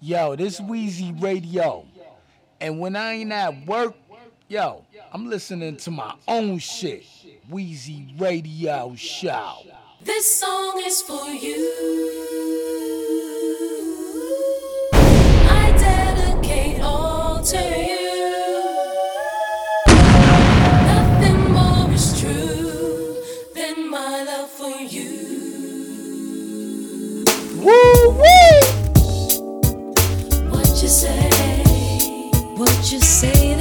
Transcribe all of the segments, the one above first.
Yo, this Wheezy Radio. And when I ain't at work, yo, I'm listening to my own shit. Wheezy Radio Show. This song is for you. I dedicate all to you. you say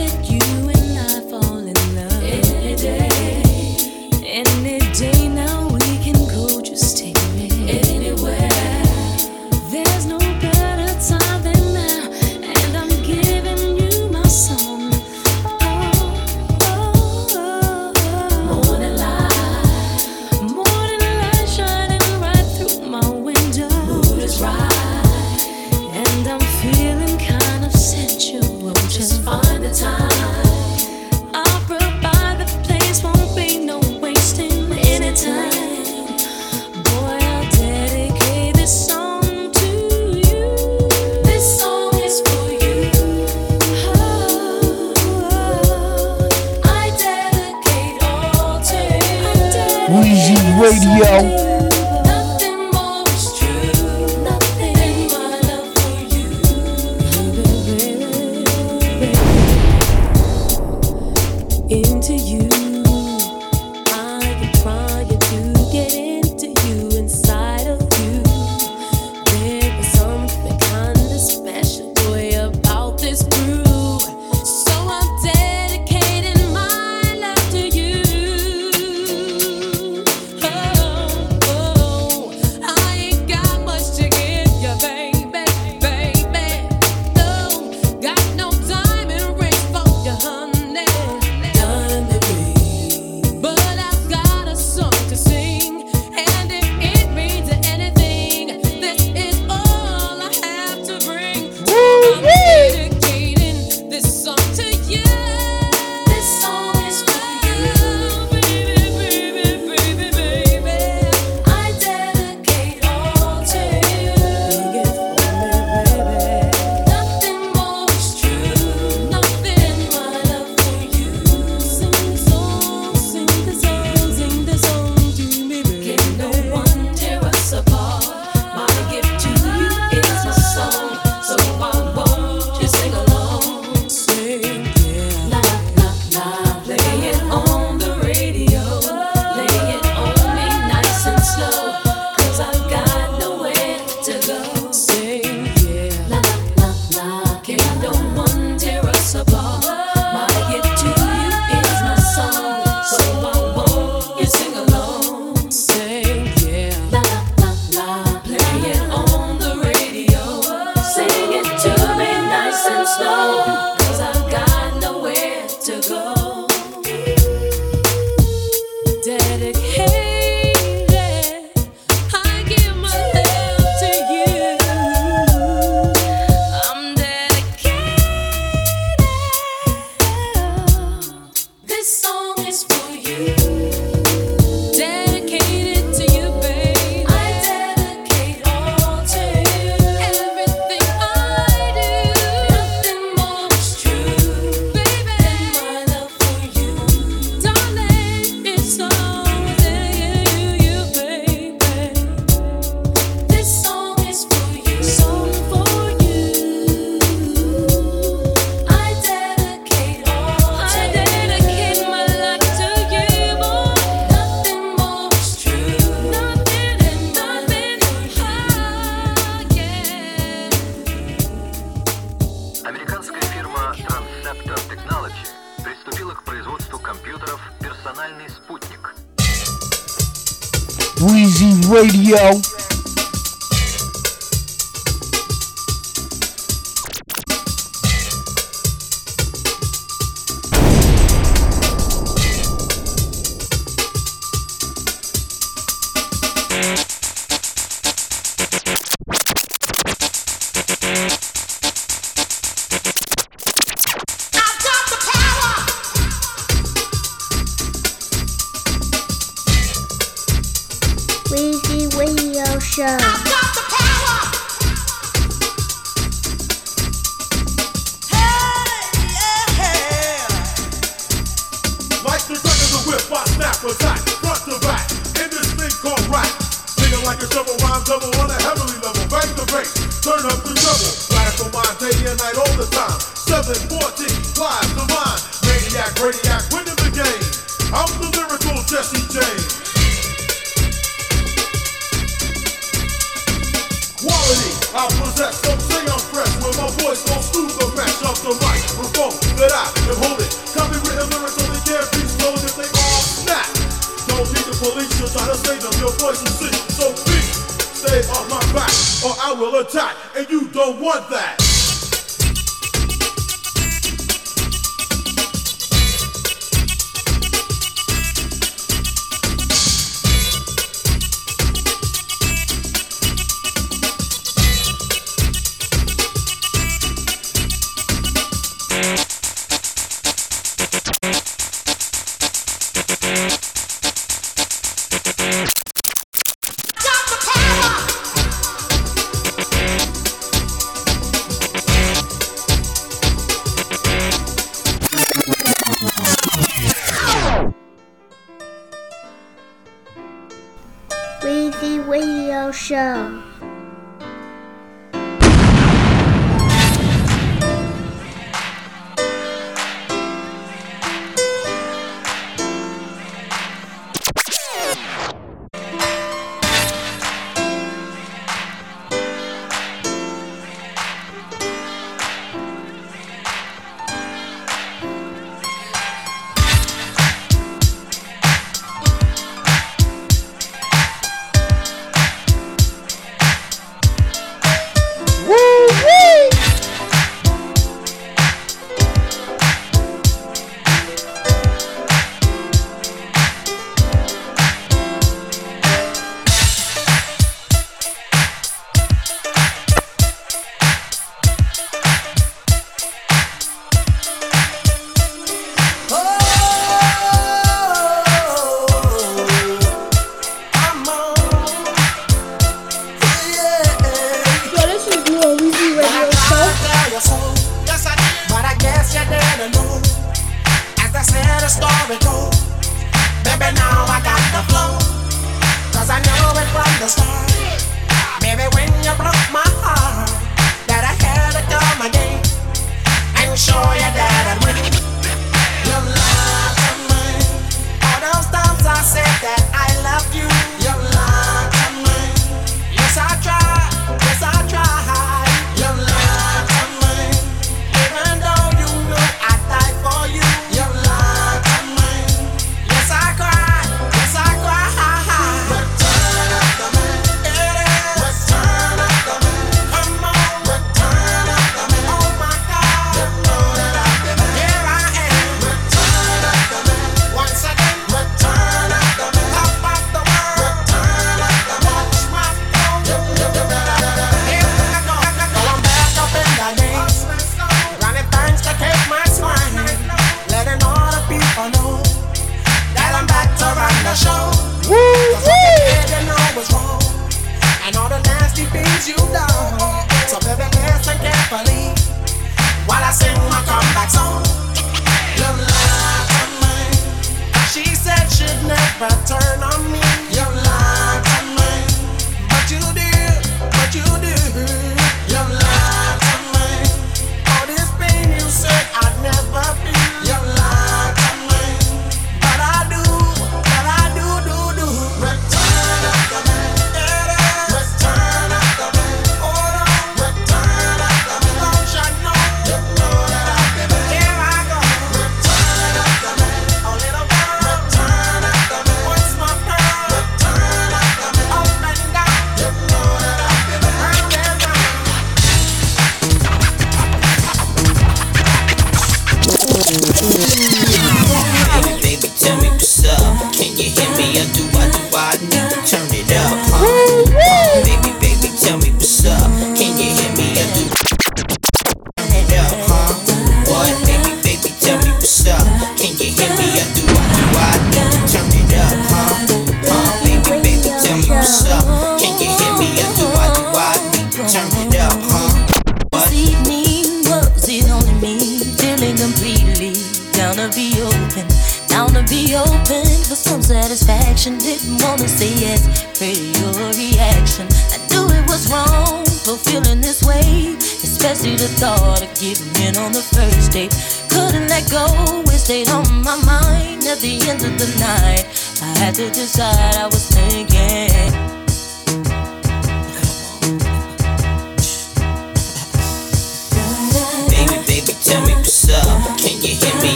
Radio. I possess. Don't say I'm fresh when my voice on smooth the match up the mic. microphone that I am holding. Copywritten lyrics so they can't be stolen if they all snap. Don't need the police to try to save them. Your voice will see. So be. stay on my back or I will attack, and you don't want that.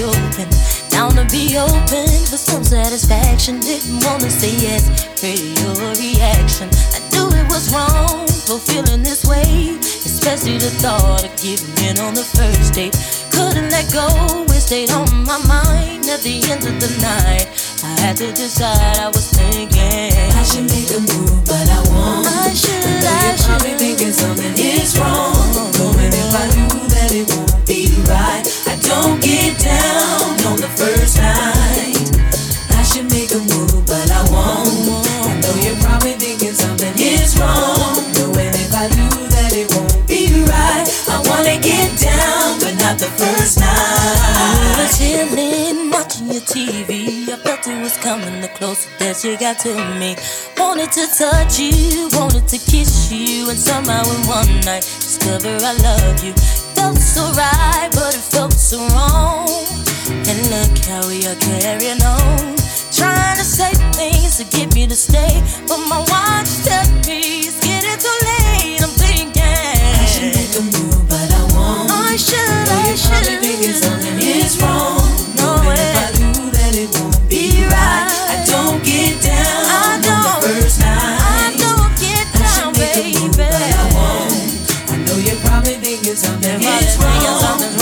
Open, down to be open for some satisfaction. Didn't wanna say yes, pretty your reaction. I knew it was wrong for feeling this way, especially the thought of giving in on the first date. Couldn't let go, it stayed on my mind at the end of the night. I had to decide, I was thinking I should make a move, but I won't. I should, Though I you're probably thinking something is wrong. Knowing if I do that it won't be right. I don't get down on the first night. I should make a move, but I won't. I know you're probably thinking something is wrong. Knowing if I do that it won't be right. I wanna get down, but not the first We were night. chilling, watching your TV. I felt it was coming the closer that you got to me. Wanted to touch you, wanted to kiss you, and somehow in one night discover I love you. Felt so right, but it felt so wrong. And look how we are carrying on. Trying to say things to get me to stay, but my watch tells me it's getting too late. I'm thinking I should make a move, but I won't. I should, I you're probably thinking should. something is wrong. No way. I that it won't be right. I don't get down I on the don't. first I don't get I down, a baby. move, but I won't. I know you're probably thinking something is wrong.